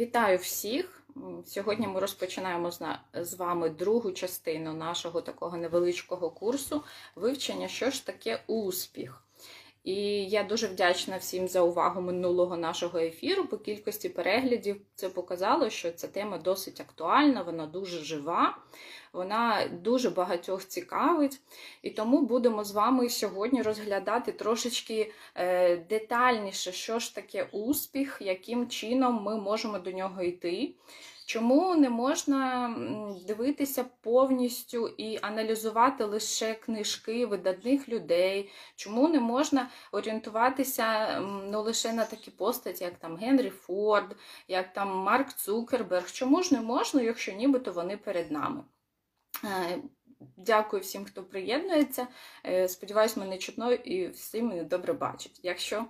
Вітаю всіх! Сьогодні ми розпочинаємо з вами другу частину нашого такого невеличкого курсу вивчення, що ж таке успіх. І я дуже вдячна всім за увагу минулого нашого ефіру. По кількості переглядів це показало, що ця тема досить актуальна, вона дуже жива, вона дуже багатьох цікавить. І тому будемо з вами сьогодні розглядати трошечки е, детальніше, що ж таке успіх, яким чином ми можемо до нього йти. Чому не можна дивитися повністю і аналізувати лише книжки видатних людей? Чому не можна орієнтуватися ну, лише на такі постаті, як там Генрі Форд, як там Марк Цукерберг? Чому ж не можна, якщо нібито вони перед нами? Е, Дякую всім, хто приєднується. Е, Сподіваюсь, мене чутно і всі мене добре бачать. Якщо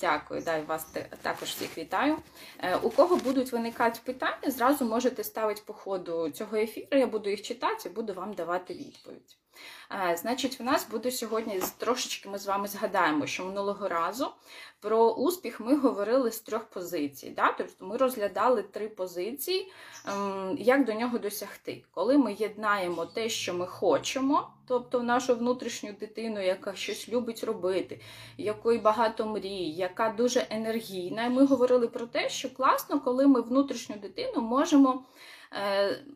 дякую, дай вас також всіх вітаю. Е, У кого будуть виникати питання, зразу можете ставити по ходу цього ефіру. Я буду їх читати і буду вам давати відповідь. Е, Значить, в нас буде сьогодні трошечки ми з вами згадаємо, що минулого разу про успіх ми говорили з трьох позицій. Да? Тобто ми розглядали три позиції, ем, як до нього досягти. Коли ми єднаємо те, що ми хочемо, тобто нашу внутрішню дитину, яка щось любить робити, якої багато мрій, яка дуже енергійна. І ми говорили про те, що класно, коли ми внутрішню дитину можемо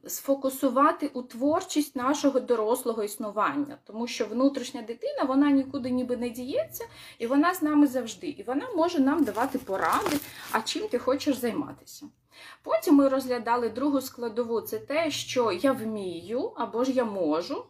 сфокусувати у творчість нашого дорослого існування, тому що внутрішня дитина вона нікуди ніби не діється, і вона з нами завжди. І вона може нам давати поради, а чим ти хочеш займатися. Потім ми розглядали другу складову: це те, що я вмію або ж я можу.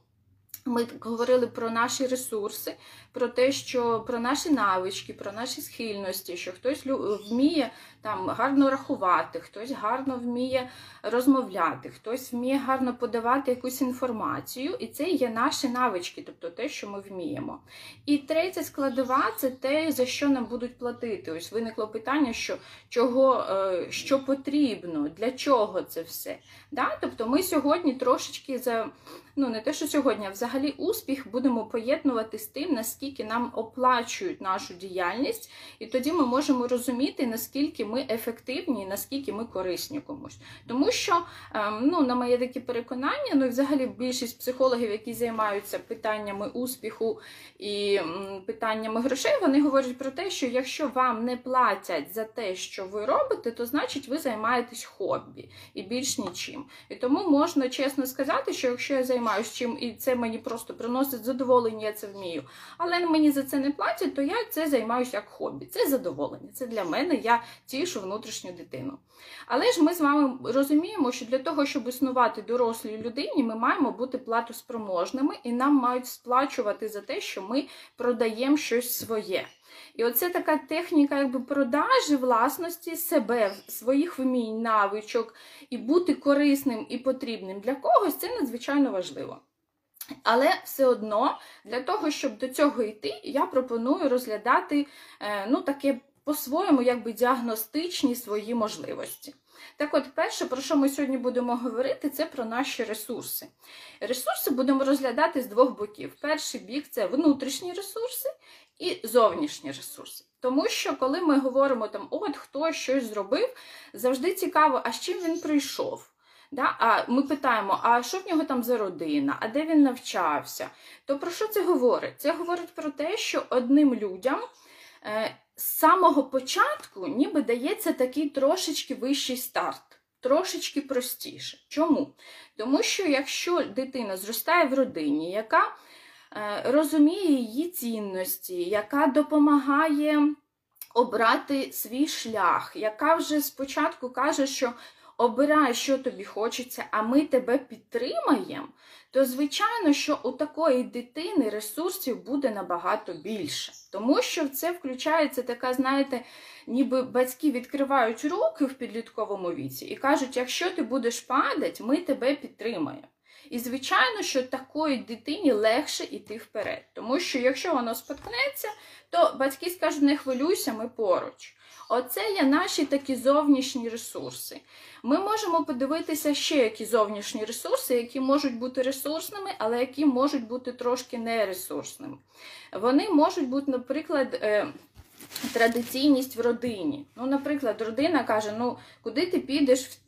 Ми говорили про наші ресурси, про те, що про наші навички, про наші схильності, що хтось вміє там гарно рахувати, хтось гарно вміє розмовляти, хтось вміє гарно подавати якусь інформацію, і це є наші навички, тобто те, що ми вміємо. І третя складова це те, за що нам будуть платити. Ось виникло питання, що чого, е, що потрібно, для чого це все. Да? Тобто ми сьогодні трошечки за ну не те, що сьогодні, а взагалі успіх будемо поєднувати з тим, наскільки нам оплачують нашу діяльність, і тоді ми можемо розуміти, наскільки ми ефективні і наскільки ми корисні комусь. Тому що, ем, ну, на моє таке переконання, ну і взагалі більшість психологів, які займаються питаннями успіху і питаннями грошей, вони говорять про те, що якщо вам не платять за те, що ви робите, то значить ви займаєтесь хобі і більш нічим. І тому можна чесно сказати, що якщо я займаюся чим і це мені просто приносить задоволення, я це вмію, але мені за це не платять, то я це займаюся як хобі. Це задоволення. Це для мене я тішу внутрішню дитину. Але ж ми з вами розуміємо, що для того, щоб існувати дорослій людині, ми маємо бути платоспроможними і нам мають сплачувати за те, що ми продаємо щось своє. І оце така техніка якби продажі власності себе, своїх вмінь, навичок, і бути корисним і потрібним для когось це надзвичайно важливо. Але все одно для того, щоб до цього йти, я пропоную розглядати е, ну, таке по-своєму якби діагностичні свої можливості. Так от, перше, про що ми сьогодні будемо говорити, це про наші ресурси. Ресурси будемо розглядати з двох боків. Перший бік це внутрішні ресурси і зовнішні ресурси. Тому що коли ми говоримо там, от хто щось зробив, завжди цікаво, а з чим він прийшов. Да? А ми питаємо, а що в нього там за родина, а де він навчався? То про що це говорить? Це говорить про те, що одним людям е, з самого початку ніби дається такий трошечки вищий старт, трошечки простіше. Чому? Тому що якщо дитина зростає в родині, яка е, розуміє її цінності, яка допомагає обрати свій шлях, яка вже спочатку каже, що обирай, що тобі хочеться, а ми тебе підтримаємо, то звичайно, що у такої дитини ресурсів буде набагато більше. Тому що в це включається така, знаєте, ніби батьки відкривають руки в підлітковому віці і кажуть, якщо ти будеш падати, ми тебе підтримаємо. І, звичайно, що такої дитині легше йти вперед. Тому що якщо воно споткнеться, то батьки скажуть, не хвилюйся, ми поруч. Оце є наші такі зовнішні ресурси. Ми можемо подивитися ще які зовнішні ресурси, які можуть бути ресурсними, але які можуть бути трошки нересурсними. Вони можуть бути, наприклад, е, традиційність в родині. Ну, наприклад, родина каже: ну, куди ти підеш в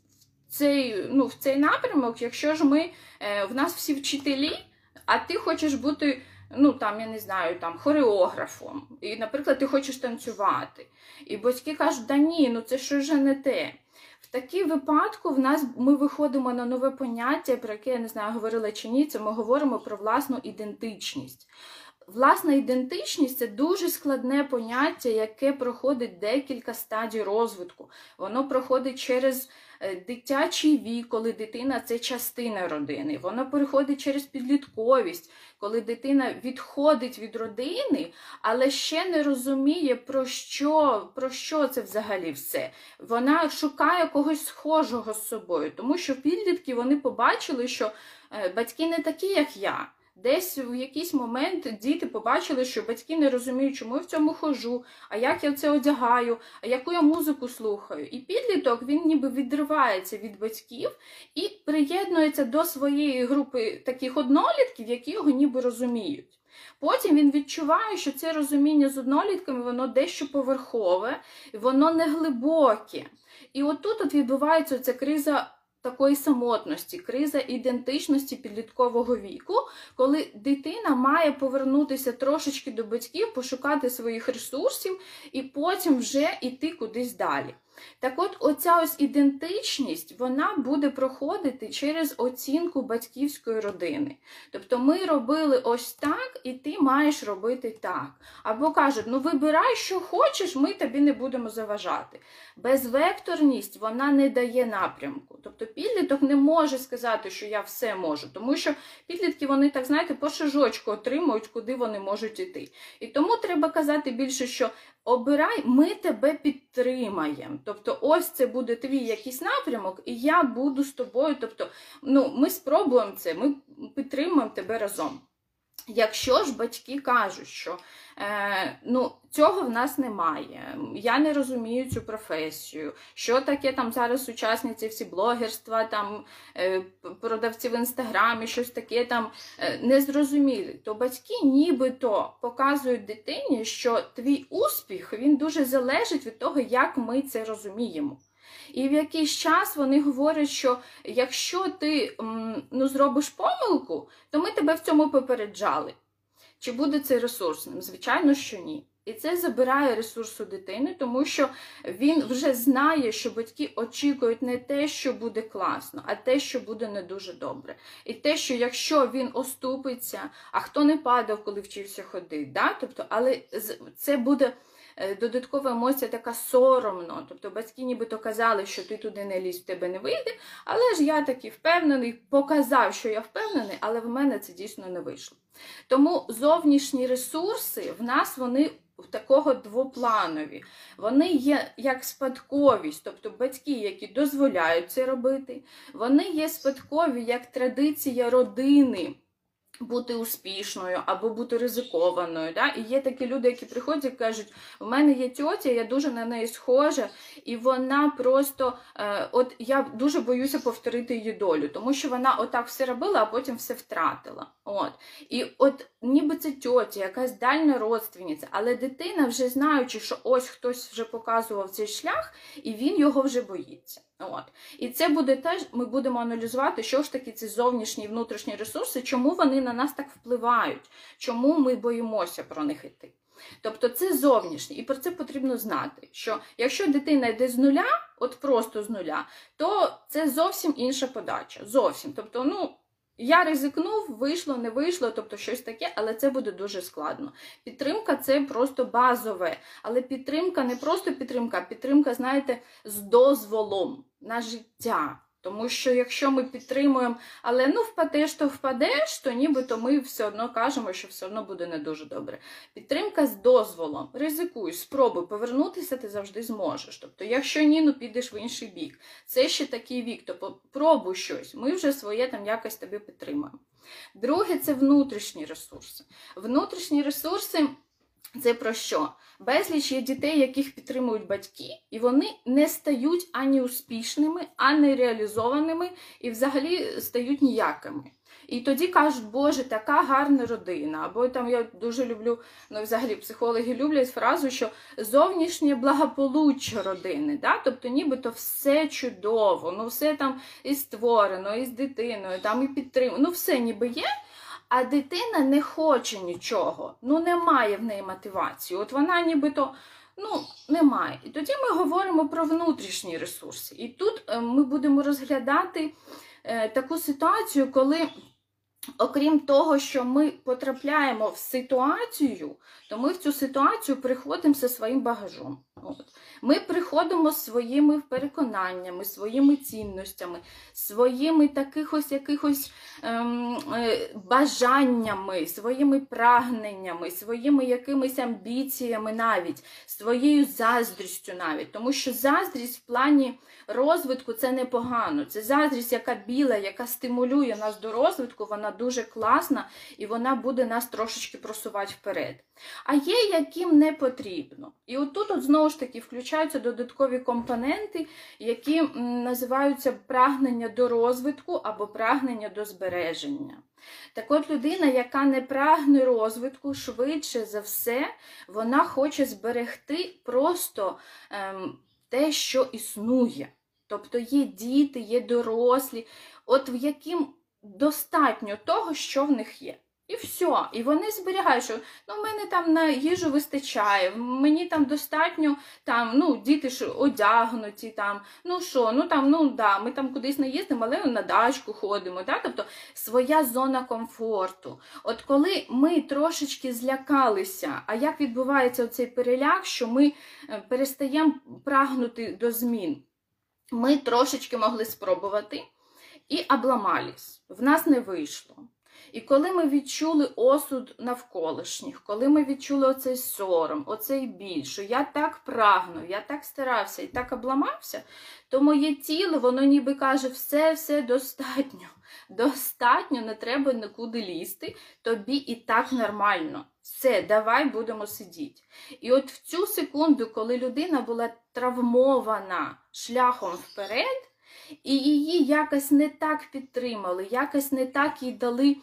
цей, ну, в цей напрямок, якщо ж ми е, в нас всі вчителі, а ти хочеш бути. Ну, там, я не знаю, там хореографом, і, наприклад, ти хочеш танцювати. І батьки кажуть, да ні, ну це ж вже не те. В такій випадку в нас ми виходимо на нове поняття, про яке я не знаю, говорила чи ні, це ми говоримо про власну ідентичність. Власна ідентичність це дуже складне поняття, яке проходить декілька стадій розвитку. Воно проходить через е, дитячий вік, коли дитина це частина родини. Воно переходить через підлітковість, коли дитина відходить від родини, але ще не розуміє, про що, про що це взагалі все. Вона шукає когось схожого з собою, тому що підлітки вони побачили, що е, батьки не такі, як я. Десь в якийсь момент діти побачили, що батьки не розуміють, чому я в цьому хожу, а як я це одягаю, а яку я музику слухаю. І підліток він ніби відривається від батьків і приєднується до своєї групи таких однолітків, які його ніби розуміють. Потім він відчуває, що це розуміння з однолітками воно дещо поверхове, воно не глибоке. І отут от відбувається ця криза такої самотності, криза ідентичності підліткового віку, коли дитина має повернутися трошечки до батьків, пошукати своїх ресурсів і потім вже йти кудись далі. Так от, оця ось ідентичність вона буде проходити через оцінку батьківської родини. Тобто ми робили ось так, і ти маєш робити так. Або кажуть, ну вибирай, що хочеш, ми тобі не будемо заважати. Безвекторність вона не дає напрямку. Тобто підліток не може сказати, що я все можу, тому що підлітки, вони так, знаєте, по шажочку отримують, куди вони можуть іти. І тому треба казати більше, що обирай, ми тебе підтримаємо. Тобто, ось це буде твій якийсь напрямок, і я буду з тобою. Тобто, ну, ми спробуємо це, ми підтримуємо тебе разом. Якщо ж батьки кажуть, що е, ну, цього в нас немає, я не розумію цю професію, що таке там зараз учасниці всі блогерства, там е, продавці в інстаграмі, щось таке там е, незрозумілі, то батьки нібито показують дитині, що твій успіх він дуже залежить від того, як ми це розуміємо. І в якийсь час вони говорять, що якщо ти ну, зробиш помилку, то ми тебе в цьому попереджали. Чи буде це ресурсним? Звичайно, що ні. І це забирає ресурсу дитини, тому що він вже знає, що батьки очікують не те, що буде класно, а те, що буде не дуже добре. І те, що якщо він оступиться, а хто не падав, коли вчився ходити, да? тобто, але це буде. Е, додаткова емоція така соромно. Тобто батьки нібито казали, що ти туди не лізь, в тебе не вийде. Але ж я такий впевнений, показав, що я впевнений, але в мене це дійсно не вийшло. Тому зовнішні ресурси в нас вони такого двопланові. Вони є як спадковість, тобто батьки, які дозволяють це робити, вони є спадкові як традиція родини бути успішною або бути ризикованою. Да? І є такі люди, які приходять і кажуть, у мене є тьотя, я дуже на неї схожа, і вона просто, е, от я дуже боюся повторити її долю, тому що вона отак все робила, а потім все втратила. От. І от ніби це тьотя, якась дальня родственниця, але дитина, вже знаючи, що ось хтось вже показував цей шлях, і він його вже боїться. От. І це буде теж, ми будемо аналізувати, що ж таки ці зовнішні і внутрішні ресурси, чому вони на нас так впливають, чому ми боїмося про них йти. Тобто це зовнішнє, і про це потрібно знати, що якщо дитина йде з нуля, от просто з нуля, то це зовсім інша подача. Зовсім. Тобто, ну, я ризикнув, вийшло, не вийшло, тобто щось таке, але це буде дуже складно. Підтримка це просто базове. Але підтримка не просто підтримка, а підтримка, знаєте, з дозволом на життя. Тому що якщо ми підтримуємо, але ну впадеш, то впадеш, то нібито ми все одно кажемо, що все одно буде не дуже добре. Підтримка з дозволом, ризикуй, спробуй, повернутися ти завжди зможеш. Тобто, якщо ні, ну підеш в інший бік. Це ще такий вік, тобто пробуй щось, ми вже своє там якось тобі підтримуємо. Друге, це внутрішні ресурси. Внутрішні ресурси. Це про що? Безліч є дітей, яких підтримують батьки, і вони не стають ані успішними, ані реалізованими, і взагалі стають ніякими. І тоді кажуть, Боже, така гарна родина. Або там я дуже люблю, ну взагалі психологи люблять фразу, що зовнішнє благополуччя родини. Да? Тобто нібито все чудово, ну все там і створено, і з дитиною, там і підтримано, ну все ніби є. А дитина не хоче нічого, ну немає в неї мотивації. От вона нібито ну, немає. І тоді ми говоримо про внутрішні ресурси. І тут е, ми будемо розглядати е, таку ситуацію, коли. Окрім того, що ми потрапляємо в ситуацію, то ми в цю ситуацію приходимо зі своїм багажом. От. Ми приходимо своїми переконаннями, своїми цінностями, своїми таких ось якихось ем, е, бажаннями, своїми прагненнями, своїми якимись амбіціями навіть, своєю заздрістю навіть. Тому що заздрість в плані розвитку це непогано. Це заздрість, яка біла, яка стимулює нас до розвитку, вона дуже класна і вона буде нас трошечки просувати вперед. А є, яким не потрібно. І отут, от знову ж таки, включаються додаткові компоненти, які називаються прагнення до розвитку або прагнення до збереження. Так от людина, яка не прагне розвитку, швидше за все, вона хоче зберегти просто ем, те, що існує. Тобто є діти, є дорослі, от в яким достатньо того, що в них є. І все. І вони зберігають, що ну, в мене там на їжу вистачає, мені там достатньо там, ну, діти ж одягнуті, там, ну що, ну там, ну да, ми там кудись не їздимо, але на дачку ходимо. Да? Тобто своя зона комфорту. От коли ми трошечки злякалися, а як відбувається цей переляк, що ми е, перестаємо прагнути до змін? Ми трошечки могли спробувати і обламались. В нас не вийшло. І коли ми відчули осуд навколишніх, коли ми відчули оцей сором, оцей біль, що я так прагнув, я так старався і так обламався, то моє тіло, воно ніби каже, все, все достатньо. Достатньо, не треба нікуди лізти, тобі і так нормально. Все, давай будемо сидіти. І от в цю секунду, коли людина була травмована шляхом вперед, і її якось не так підтримали, якось не так їй дали.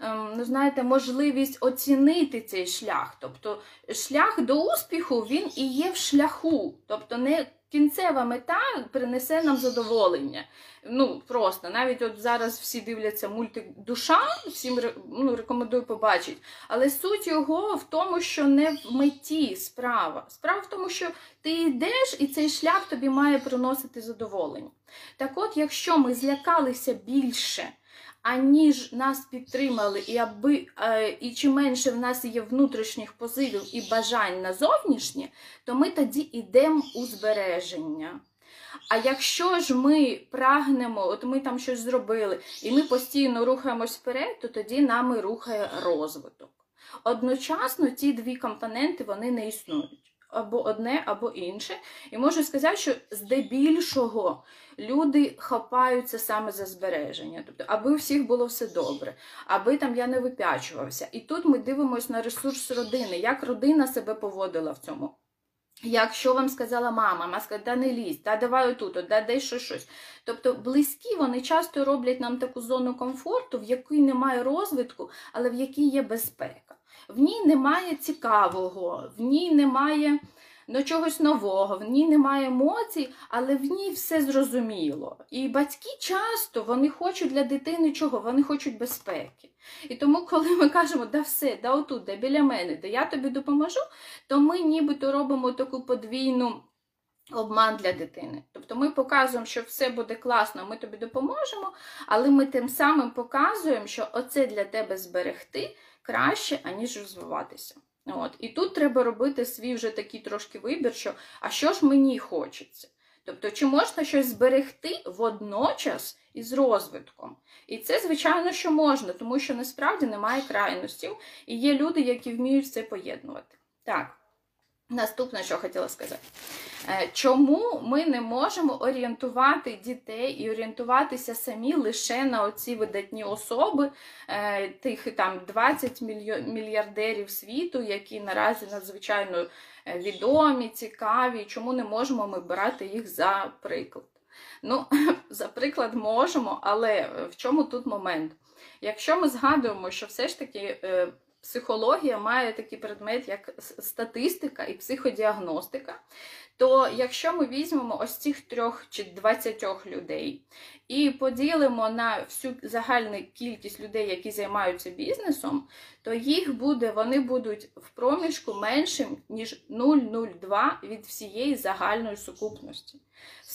Ем, ну, знаєте, можливість оцінити цей шлях. Тобто шлях до успіху він і є в шляху. Тобто не кінцева мета принесе нам задоволення. Ну, просто навіть от зараз всі дивляться мультик Душа, всім ну, рекомендую побачити. Але суть його в тому, що не в меті справа. Справа в тому, що ти йдеш, і цей шлях тобі має приносити задоволення. Так от, якщо ми злякалися більше аніж нас підтримали, і аби е, і чим менше в нас є внутрішніх позивів і бажань на зовнішнє, то ми тоді йдемо у збереження. А якщо ж ми прагнемо, от ми там щось зробили, і ми постійно рухаємось вперед, то тоді нами рухає розвиток. Одночасно ці дві компоненти вони не існують або одне, або інше. І можу сказати, що здебільшого люди хапаються саме за збереження, тобто, аби у всіх було все добре, аби там я не вип'ячувався. І тут ми дивимося на ресурс родини, як родина себе поводила в цьому. Якщо вам сказала мама, мама сказала, да не лізь, да давай отут, да дай що щось. Тобто близькі вони часто роблять нам таку зону комфорту, в якій немає розвитку, але в якій є безпека в ній немає цікавого, в ній немає ну, чогось нового, в ній немає емоцій, але в ній все зрозуміло. І батьки часто вони хочуть для дитини чого? Вони хочуть безпеки. І тому, коли ми кажемо, да все, да отут, да біля мене, да я тобі допоможу, то ми нібито робимо таку подвійну. Обман для дитини. Тобто ми показуємо, що все буде класно, ми тобі допоможемо, але ми тим самим показуємо, що оце для тебе зберегти краще, аніж розвиватися. От. І тут треба робити свій вже такий трошки вибір, що а що ж мені хочеться? Тобто, чи можна щось зберегти водночас із розвитком? І це, звичайно, що можна, тому що насправді немає крайностів, і є люди, які вміють це поєднувати. Так. Наступне, що хотіла сказати. Е, чому ми не можемо орієнтувати дітей і орієнтуватися самі лише на оці видатні особи, е, тих там 20 мільярдерів світу, які наразі надзвичайно е, відомі, цікаві, чому не можемо ми брати їх за приклад? Ну, за приклад, можемо, але в чому тут момент? Якщо ми згадуємо, що все ж таки психологія має такий предмет, як статистика і психодіагностика, то якщо ми візьмемо ось цих трьох чи двадцятьох людей і поділимо на всю загальну кількість людей, які займаються бізнесом, то їх буде, вони будуть в проміжку меншим, ніж 0,02 від всієї загальної сукупності.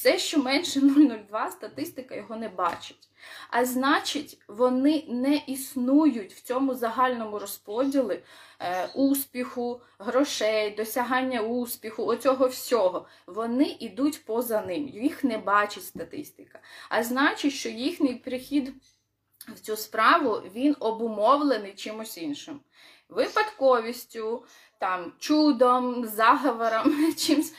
Все, що менше 0,02, статистика його не бачить. А значить, вони не існують в цьому загальному розподілі е, успіху, грошей, досягання успіху, оцього всього. Вони йдуть поза ним, їх не бачить статистика. А значить, що їхній прихід в цю справу він обумовлений чимось іншим. Випадковістю, там, чудом, заговором, чимось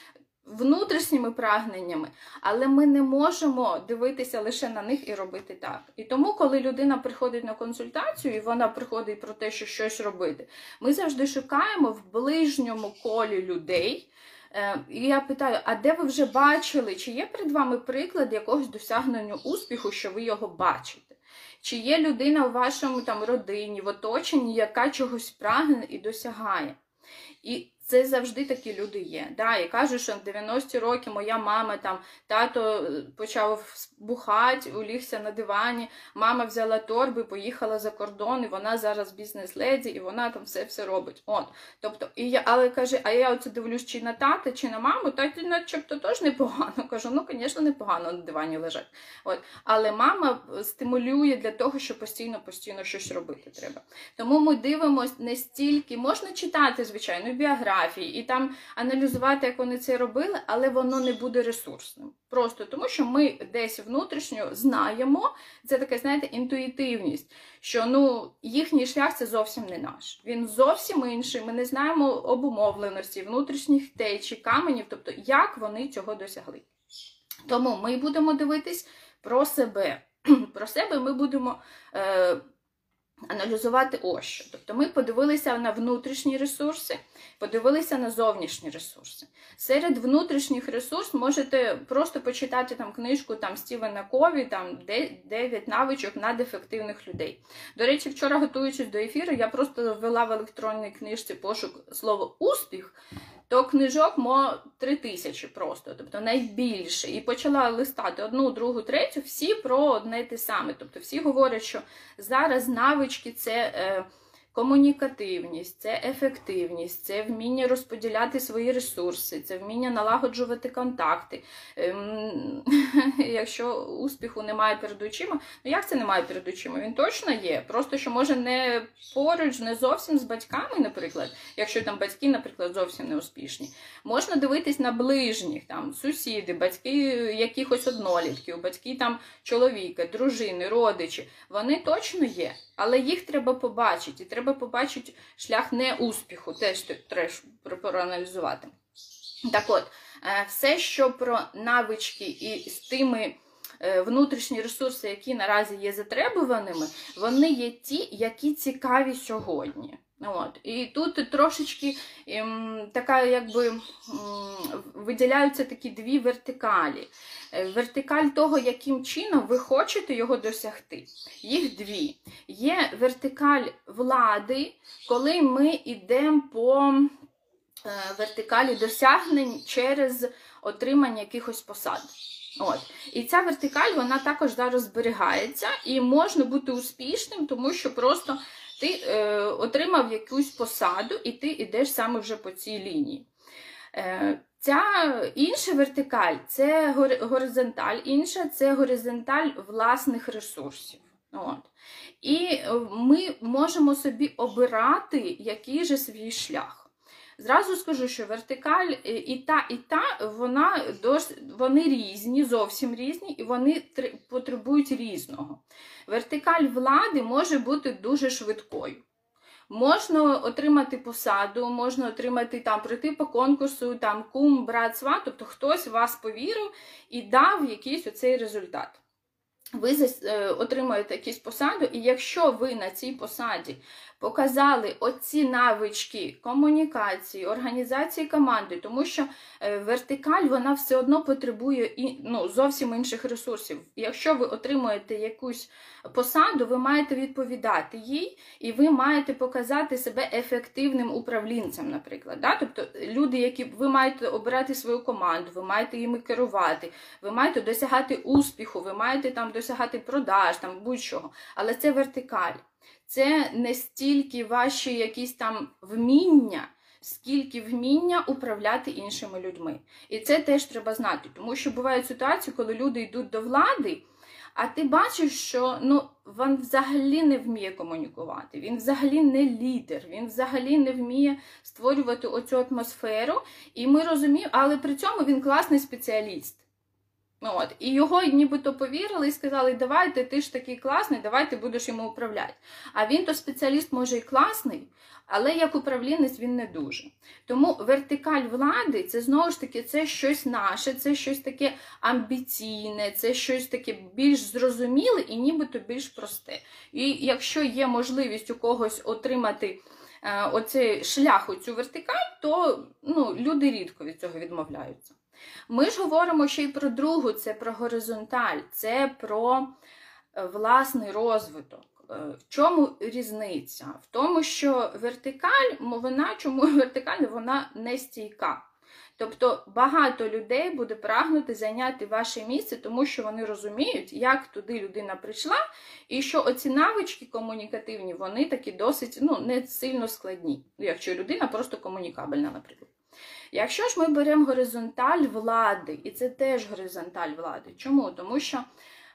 внутрішніми прагненнями, але ми не можемо дивитися лише на них і робити так. І тому, коли людина приходить на консультацію, і вона приходить про те, що щось робити, ми завжди шукаємо в ближньому колі людей. Е, і я питаю: а де ви вже бачили, чи є перед вами приклад якогось досягнення успіху, що ви його бачите? Чи є людина в вашому там родині, в оточенні, яка чогось прагне і досягає? І це завжди такі люди є. Да, І кажуть, що в 90-ті роки моя мама там тато е, почав бухати, улігся на дивані, мама взяла торби, поїхала за кордон, і вона зараз бізнес-леді, і вона там все все робить. От. Тобто, і я, Але каже, а я оце дивлюсь, чи на тата, чи на маму, так начебто теж непогано. Кажу, ну, звісно, непогано на дивані лежать. От. Але мама стимулює для того, щоб постійно-постійно щось робити треба. Тому ми дивимося не стільки, можна читати, звичайно, біографію фотографій і там аналізувати, як вони це робили, але воно не буде ресурсним. Просто тому, що ми десь внутрішньо знаємо, це така, знаєте, інтуїтивність, що ну, їхній шлях це зовсім не наш. Він зовсім інший. Ми не знаємо обумовленості, внутрішніх течій, каменів, тобто як вони цього досягли. Тому ми будемо дивитись про себе. Про себе ми будемо. Е, Аналізувати ось що. Тобто ми подивилися на внутрішні ресурси, подивилися на зовнішні ресурси. Серед внутрішніх ресурсів можете просто почитати там книжку там Стівена Кові, там 9 навичок надефективних людей. До речі, вчора, готуючись до ефіру, я просто ввела в електронній книжці пошук слово успіх то книжок мо три тисячі просто, тобто найбільше. І почала листати одну, другу, третю, всі про одне те саме. Тобто всі говорять, що зараз навички це. Е, комунікативність, це ефективність, це вміння розподіляти свої ресурси, це вміння налагоджувати контакти. Ем, якщо успіху немає перед очима, ну як це немає перед очима? Він точно є. Просто що може не поруч, не зовсім з батьками, наприклад, якщо там батьки, наприклад, зовсім не успішні. Можна дивитись на ближніх, там сусіди, батьки якихось однолітків, батьки там чоловіка, дружини, родичі. Вони точно є. Але їх треба побачити. І треба побачити шлях не успіху, теж треба проаналізувати. Так от, е, все, що про навички і з тими е, внутрішні ресурси, які наразі є затребуваними, вони є ті, які цікаві сьогодні. От. І тут трошечки ем, така, якби ем, виділяються такі дві вертикалі. Е, вертикаль того, яким чином ви хочете його досягти. Їх дві. Є вертикаль влади, коли ми йдемо по е, вертикалі досягнень через отримання якихось посад. От. І ця вертикаль вона також зараз зберігається, і можна бути успішним, тому що просто ти е, отримав якусь посаду, і ти йдеш саме вже по цій лінії. Е, Ця інша вертикаль це горизонталь, інша це горизонталь власних ресурсів. От. І ми можемо собі обирати, який же свій шлях. Зразу скажу, що вертикаль е, і та, і та, вона вони різні, зовсім різні, і вони потребують різного. Вертикаль влади може бути дуже швидкою. Можна отримати посаду, можна отримати там, прийти по конкурсу, там кум, брат, сват, тобто хтось вас повірив і дав якийсь оцей результат. Ви е, отримуєте якусь посаду, і якщо ви на цій посаді показали оці навички комунікації, організації команди, тому що е, вертикаль вона все одно потребує і, ну, зовсім інших ресурсів. Якщо ви отримуєте якусь посаду, ви маєте відповідати їй, і ви маєте показати себе ефективним управлінцем, наприклад. Да? Тобто люди, які ви маєте обирати свою команду, ви маєте їми керувати, ви маєте досягати успіху, ви маєте там досягати продаж, там будь-чого. Але це вертикаль. Це не стільки ваші якісь там вміння, скільки вміння управляти іншими людьми. І це теж треба знати, тому що бувають ситуації, коли люди йдуть до влади. А ти бачиш, що ну, він взагалі не вміє комунікувати, він взагалі не лідер, він взагалі не вміє створювати оцю атмосферу. І ми розуміємо, але при цьому він класний спеціаліст. От. І його нібито повірили і сказали, давайте, ти ж такий класний, давай ти будеш йому управляти. А він то спеціаліст, може, і класний, але як управлінець він не дуже. Тому вертикаль влади це знову ж таки це щось наше, це щось таке амбіційне, це щось таке більш зрозуміле і нібито більш просте. І якщо є можливість у когось отримати е, оцей шлях у цю вертикаль, то ну, люди рідко від цього відмовляються. Ми ж говоримо ще й про другу, це про горизонталь, це про е, власний розвиток. Е, в чому різниця? В тому, що вертикаль, вона чому вертикаль, вона не стійка. Тобто багато людей буде прагнути зайняти ваше місце, тому що вони розуміють, як туди людина прийшла, і що оці навички комунікативні, вони такі досить ну, не сильно складні, якщо людина просто комунікабельна, наприклад. Якщо ж ми беремо горизонталь влади, і це теж горизонталь влади. Чому? Тому що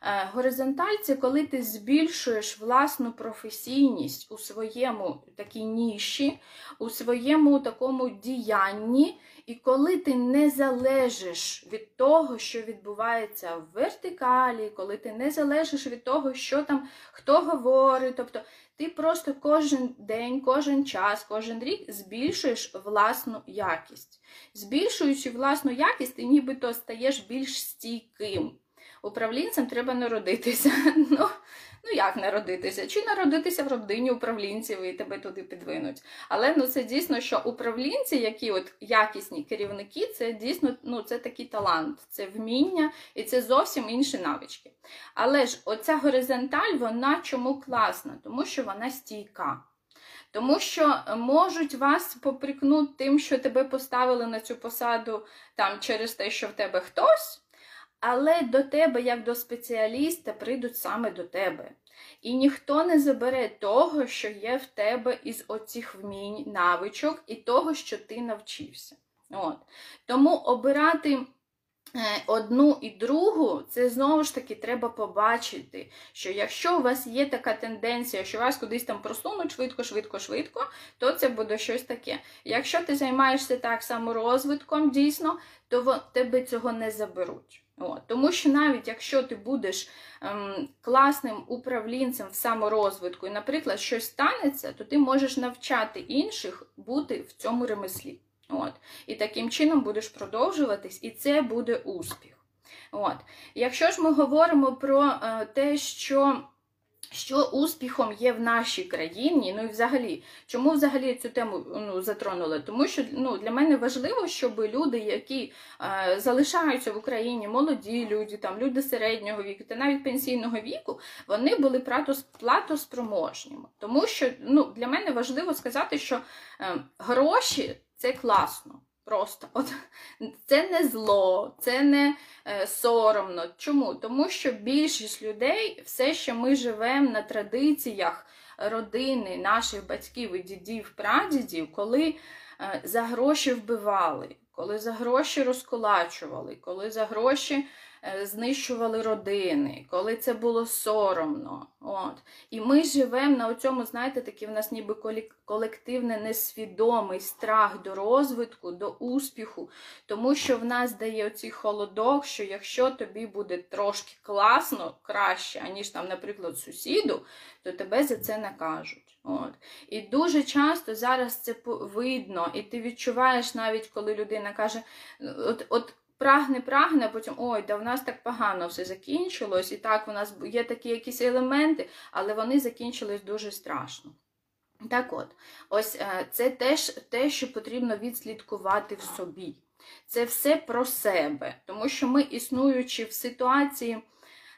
е, горизонталь це коли ти збільшуєш власну професійність у своєму такій ніші, у своєму такому діянні, і коли ти не залежиш від того, що відбувається в вертикалі, коли ти не залежиш від того, що там хто говорить, тобто ти просто кожен день, кожен час, кожен рік збільшуєш власну якість. Збільшуючи власну якість, ти нібито стаєш більш стійким. Управлінцем треба народитися. Ну, Ну, як народитися? Чи народитися в родині управлінців і тебе туди підвинуть. Але ну, це дійсно, що управлінці, які от якісні керівники, це дійсно ну, це такий талант, це вміння і це зовсім інші навички. Але ж оця горизонталь, вона чому класна? Тому що вона стійка. Тому що можуть вас поприкнути тим, що тебе поставили на цю посаду там через те, що в тебе хтось. Але до тебе, як до спеціаліста, прийдуть саме до тебе. І ніхто не забере того, що є в тебе із оцих вмінь, навичок, і того, що ти навчився. От. Тому обирати. Е, одну і другу, це знову ж таки треба побачити, що якщо у вас є така тенденція, що вас кудись там просунуть швидко, швидко, швидко, то це буде щось таке. Якщо ти займаєшся так само розвитком, дійсно, то тебе цього не заберуть. От. Тому що навіть якщо ти будеш ем, класним управлінцем в саморозвитку, і, наприклад, щось станеться, то ти можеш навчати інших бути в цьому ремеслі. От. І таким чином будеш продовжуватись, і це буде успіх. От. Якщо ж ми говоримо про е, те, що що успіхом є в нашій країні, ну і взагалі, чому взагалі цю тему ну, затронули? Тому що ну, для мене важливо, щоб люди, які е, залишаються в Україні, молоді люди, там люди середнього віку та навіть пенсійного віку, вони були платоспроможніми. Тому що ну, для мене важливо сказати, що е, гроші це класно. Просто От, це не зло, це не е, соромно. Чому? Тому що більшість людей, все, що ми живемо на традиціях родини, наших батьків і дідів, прадідів, коли е, за гроші вбивали, коли за гроші розколачували, коли за гроші знищували родини, коли це було соромно. От. І ми живемо на цьому, знаєте, такий в нас ніби колективний несвідомий страх до розвитку, до успіху, тому що в нас дає оцей холодок, що якщо тобі буде трошки класно, краще, аніж там, наприклад, сусіду, то тебе за це накажуть. От. І дуже часто зараз це видно, і ти відчуваєш навіть, коли людина каже, от, от прагне, прагне, а потім ой, да в нас так погано все закінчилось. І так, у нас є такі якісь елементи, але вони закінчились дуже страшно. Так от, ось е, це теж те, що потрібно відслідкувати в собі. Це все про себе, тому що ми, існуючи в ситуації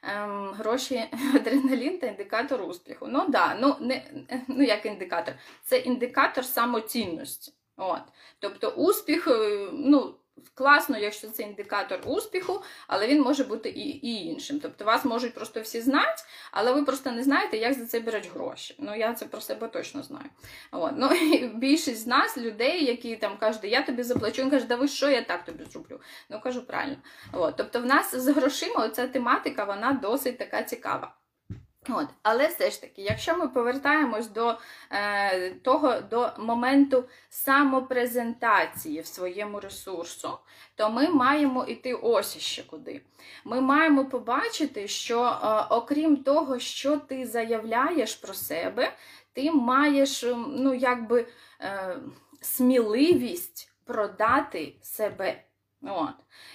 ем, гроші, адреналін та індикатор успіху. Ну да, ну не ну як індикатор, це індикатор самоцінності. От. Тобто успіх, е, ну, класно, якщо це індикатор успіху, але він може бути і і іншим. Тобто вас можуть просто всі знати, але ви просто не знаєте, як за це беруть гроші. Ну, я це про себе точно знаю. От. Ну, і Більшість з нас, людей, які там кажуть, я тобі заплачу, він каже, да ви що, я так тобі зроблю. Ну, кажу правильно. От. Тобто, в нас з грошима оця тематика, вона досить така цікава. От, Але все ж таки, якщо ми повертаємось до е, того до моменту самопрезентації в своєму ресурсу, то ми маємо йти ось ще куди. Ми маємо побачити, що е, окрім того, що ти заявляєш про себе, ти маєш ну, якби, е, сміливість продати себе. От.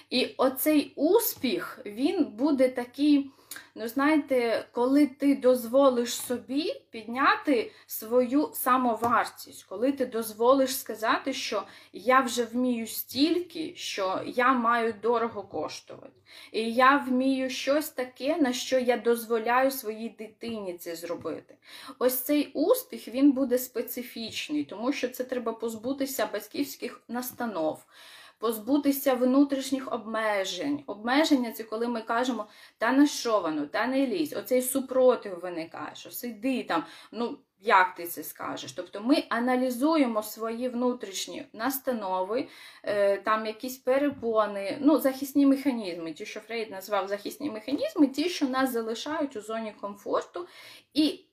І оцей успіх, він буде такий. Ну, знаєте, коли ти дозволиш собі підняти свою самовартість, коли ти дозволиш сказати, що я вже вмію стільки, що я маю дорого коштувати. І я вмію щось таке, на що я дозволяю своїй дитині це зробити. Ось цей успіх він буде специфічний, тому що це треба позбутися батьківських настанов позбутися внутрішніх обмежень. Обмеження це коли ми кажемо, та на що воно, та не лізь. Оцей супротив виникає, що сиди там, ну. Як ти це скажеш? Тобто ми аналізуємо свої внутрішні настанови, е, там якісь перепони, ну, захисні механізми, ті, що Фрейд назвав захисні механізми, ті, що нас залишають у зоні комфорту, і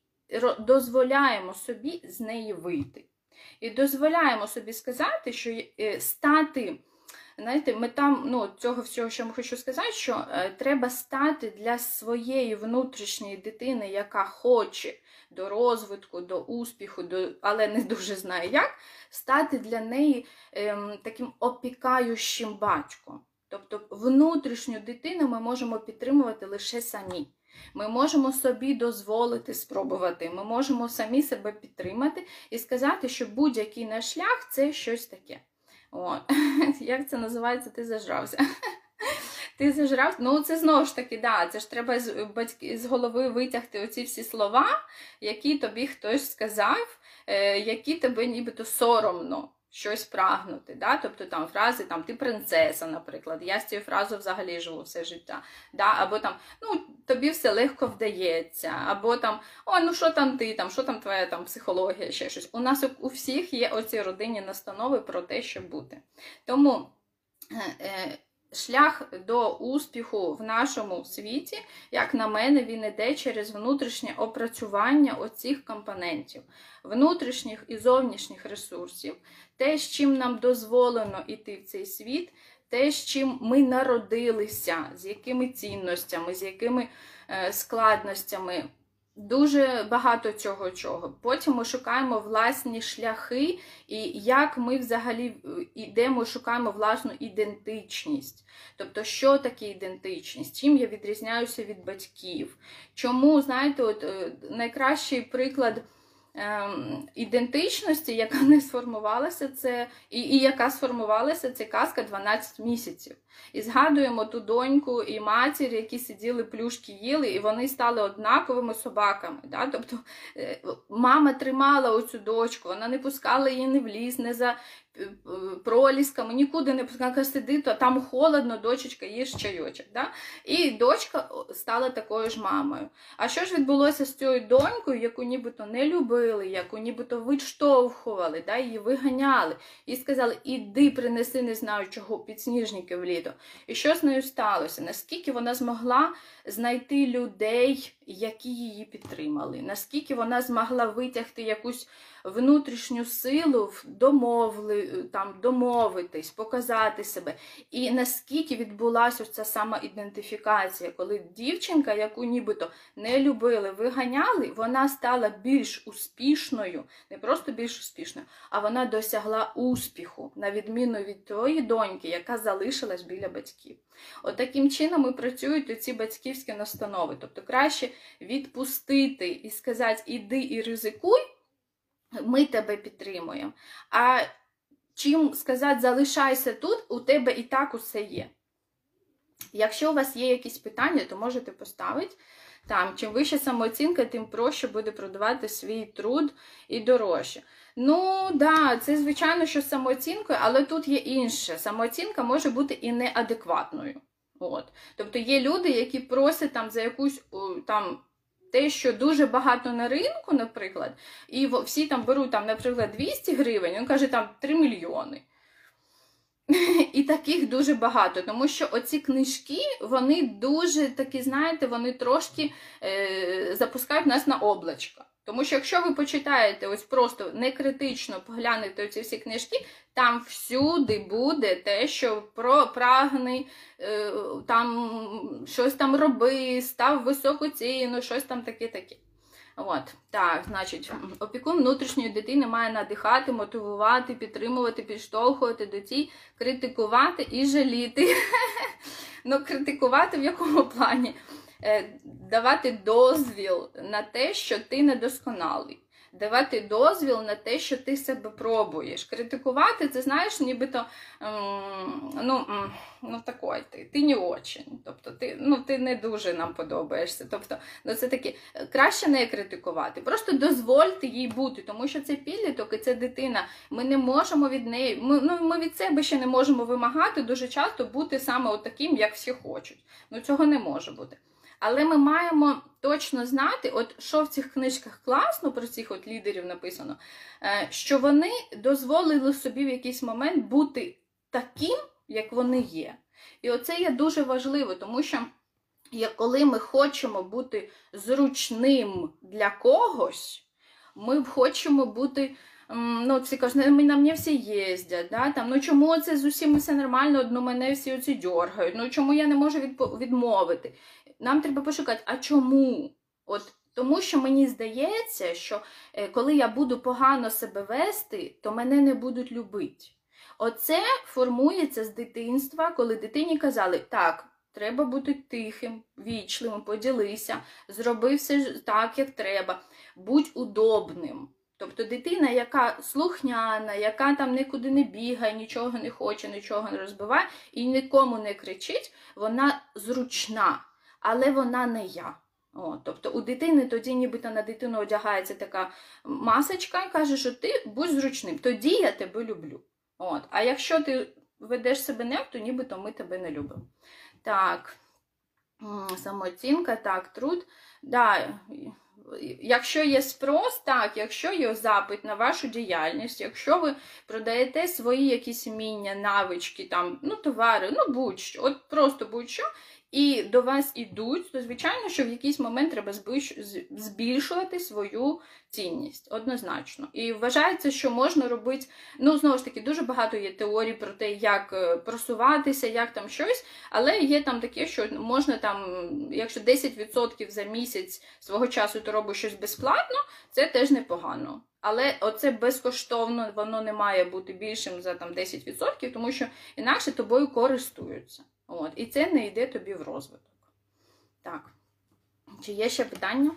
дозволяємо собі з неї вийти. І дозволяємо собі сказати, що е, стати Знаєте, мета ну, цього всього, що я хочу сказати, що е, треба стати для своєї внутрішньої дитини, яка хоче до розвитку, до успіху, до, але не дуже знає як, стати для неї е, таким опікаючим батьком. Тобто внутрішню дитину ми можемо підтримувати лише самі. Ми можемо собі дозволити спробувати, ми можемо самі себе підтримати і сказати, що будь-який наш шлях це щось таке. О, Як це називається? Ти зажрався. Ти зажрався. Ну, це знову ж таки, да, це ж треба з батьки, з голови витягти оці всі слова, які тобі хтось сказав, е, які тебе нібито соромно щось прагнути. Да? Тобто там фрази там ти принцеса, наприклад. Я з цією фразою взагалі живу все життя. Да? Або там ну, тобі все легко вдається, або там о, ну що там ти, там, що там твоя там психологія, ще щось. У нас у всіх є оці родинні настанови про те, що бути. Тому. Е, е, шлях до успіху в нашому світі, як на мене, він іде через внутрішнє опрацювання оцих компонентів, внутрішніх і зовнішніх ресурсів, те, з чим нам дозволено йти в цей світ, те, з чим ми народилися, з якими цінностями, з якими е, складностями. Дуже багато цього чого. Потім ми шукаємо власні шляхи, і як ми взагалі йдемо, шукаємо власну ідентичність. Тобто, що таке ідентичність? Чим я відрізняюся від батьків? Чому, знаєте, от е, найкращий приклад. Ем, ідентичності, яка не сформувалася, це і, і яка сформувалася, це казка 12 місяців. І згадуємо ту доньку і матір, які сиділи плюшки їли, і вони стали однаковими собаками. Да? Тобто е, мама тримала оцю дочку, вона не пускала її не в ліс, не за пролісками, нікуди не пускала, сиди, то там холодно, дочечка, їж чайочок. Да? І дочка стала такою ж мамою. А що ж відбулося з цією донькою, яку нібито не любили, яку нібито відштовхували, да? її виганяли, і сказали, іди, принеси, не знаю чого, підсніжники в літо. І що з нею сталося? Наскільки вона змогла знайти людей, які її підтримали, наскільки вона змогла витягти якусь внутрішню силу, домовли, там, домовитись, показати себе. І наскільки відбулася ця сама ідентифікація, коли дівчинка, яку нібито не любили, виганяли, вона стала більш успішною, не просто більш успішною, а вона досягла успіху, на відміну від тої доньки, яка залишилась біля батьків. От таким чином і працюють ці батьківські настанови. Тобто краще відпустити і сказати, іди і ризикуй. ми тебе підтримуємо. А чим сказати, залишайся тут, у тебе і так усе є. Якщо у вас є якісь питання, то можете поставити. Там, чим вища самооцінка, тим проще буде продавати свій труд і дорожче. Ну, да, це звичайно, що самооцінкою, але тут є інше. Самооцінка може бути і неадекватною. От. Тобто є люди, які просять там за якусь там. Те, що дуже багато на ринку, наприклад, і всі там беруть, там, наприклад, 200 гривень, він каже, там 3 мільйони. І таких дуже багато, тому що оці книжки, вони дуже такі, знаєте, вони трошки е, запускають нас на облачко. Тому що якщо ви почитаєте ось просто не критично поглянете ці всі книжки, там всюди буде те, що про прагни, е, там щось там роби, став високу ціну, щось там таке-таке. От, так, значить, опікун внутрішньої дитини має надихати, мотивувати, підтримувати, підштовхувати до цій, критикувати і жаліти. Ну, критикувати в якому плані? Е, давати дозвіл на те, що ти недосконалий давати дозвіл на те, що ти себе пробуєш. Критикувати, це знаєш, нібито ну, ну такой ти, ти не очень. Тобто ти ну, ти не дуже нам подобаєшся. Тобто, ну це таке, краще не критикувати. Просто дозвольте їй бути, тому що це підліток і це дитина. Ми не можемо від неї, ми, ну, ми від себе ще не можемо вимагати дуже часто бути саме таким, як всі хочуть. Ну цього не може бути. Але ми маємо точно знати, от що в цих книжках класно про цих от лідерів написано, е, що вони дозволили собі в якийсь момент бути таким, як вони є. І оце є дуже важливо, тому що коли ми хочемо бути зручним для когось, ми хочемо бути. Ну, всі кажуть, «Ну, на мене всі їздять, да? Там, ну чому це з усім все нормально, одно мене всі оці дергають, ну чому я не можу відмовити? Нам треба пошукати, а чому? От Тому що мені здається, що е, коли я буду погано себе вести, то мене не будуть любити. Оце формується з дитинства, коли дитині казали, так, треба бути тихим, вічливим, поділися, зроби все так, як треба, будь удобним. Тобто дитина, яка слухняна, яка там нікуди не бігає, нічого не хоче, нічого не розбиває і нікому не кричить, вона зручна але вона не я. О, Тобто у дитини тоді нібито на дитину одягається така масочка і каже, що ти будь зручним, тоді я тебе люблю. От. А якщо ти ведеш себе не, то нібито ми тебе не любимо. Так, самооцінка, так, труд. Да, Якщо є спрос, так, якщо є запит на вашу діяльність, якщо ви продаєте свої якісь вміння, навички, там, ну, товари, ну будь-що, от просто будь-що, і до вас ідуть, то звичайно, що в якийсь момент треба збільшувати свою цінність однозначно. І вважається, що можна робити, ну, знову ж таки, дуже багато є теорій про те, як е, просуватися, як там щось, але є там таке, що можна там, якщо 10% за місяць свого часу ти робиш щось безплатно, це теж непогано. Але оце безкоштовно, воно не має бути більшим за там 10%, тому що інакше тобою користуються. От, І це не йде тобі в розвиток. Так. Чи є ще питання?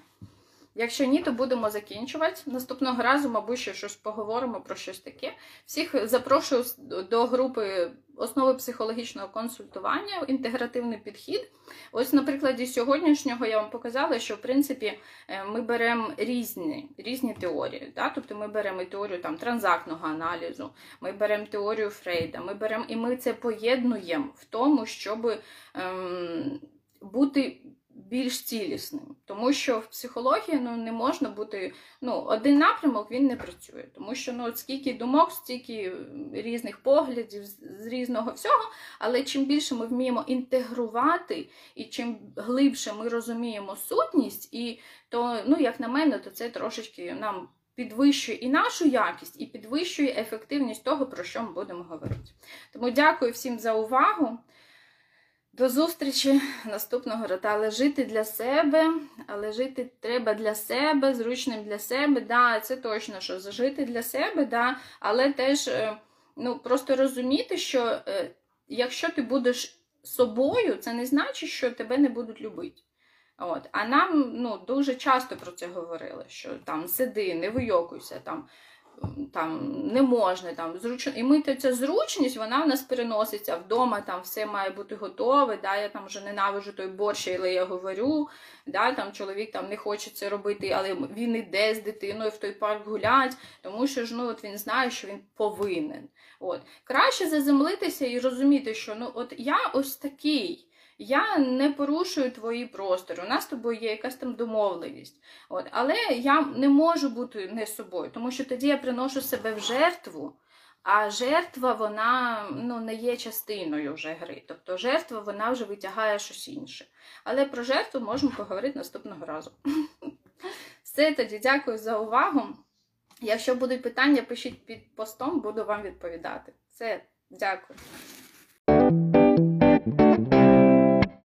Якщо ні, то будемо закінчувати. Наступного разу, мабуть, ще щось поговоримо про щось таке. Всіх запрошую до групи основи психологічного консультування, інтегративний підхід. Ось, на прикладі сьогоднішнього я вам показала, що в принципі е, ми беремо різні різні теорії. Да? Тобто ми беремо і теорію там, транзактного аналізу, ми беремо теорію Фрейда, ми беремо і ми це поєднуємо в тому, щоб ем, бути більш цілісним. Тому що в психології ну, не можна бути. ну, Один напрямок він не працює. Тому що ну, скільки думок, стільки різних поглядів, з різного всього. Але чим більше ми вміємо інтегрувати, і чим глибше ми розуміємо сутність, і то, ну, як на мене, то це трошечки нам. Підвищує і нашу якість, і підвищує ефективність того, про що ми будемо говорити. Тому дякую всім за увагу. До зустрічі наступного року. Але жити для себе, але жити треба для себе, зручним для себе. Да, це точно, що жити для себе, да, але теж е, ну, просто розуміти, що е, якщо ти будеш собою, це не значить, що тебе не будуть любити. От. А нам ну, дуже часто про це говорили, що там сиди, не вийокуйся, там, там не можна, там зручно. І ми ця зручність, вона в нас переноситься вдома, там все має бути готове. Да? Я там вже ненавижу той борщ, але я говорю, да? там чоловік там не хоче це робити, але він іде з дитиною в той парк гулять, тому що ж ну, от він знає, що він повинен. От. Краще заземлитися і розуміти, що ну, от я ось такий. Я не порушую твої простори. У нас з тобою є якась там домовленість. От. Але я не можу бути не собою, тому що тоді я приношу себе в жертву, а жертва вона ну, не є частиною вже гри. Тобто жертва вона вже витягає щось інше. Але про жертву можемо поговорити наступного разу. Все тоді, дякую за увагу. Якщо будуть питання, пишіть під постом, буду вам відповідати. Все, дякую.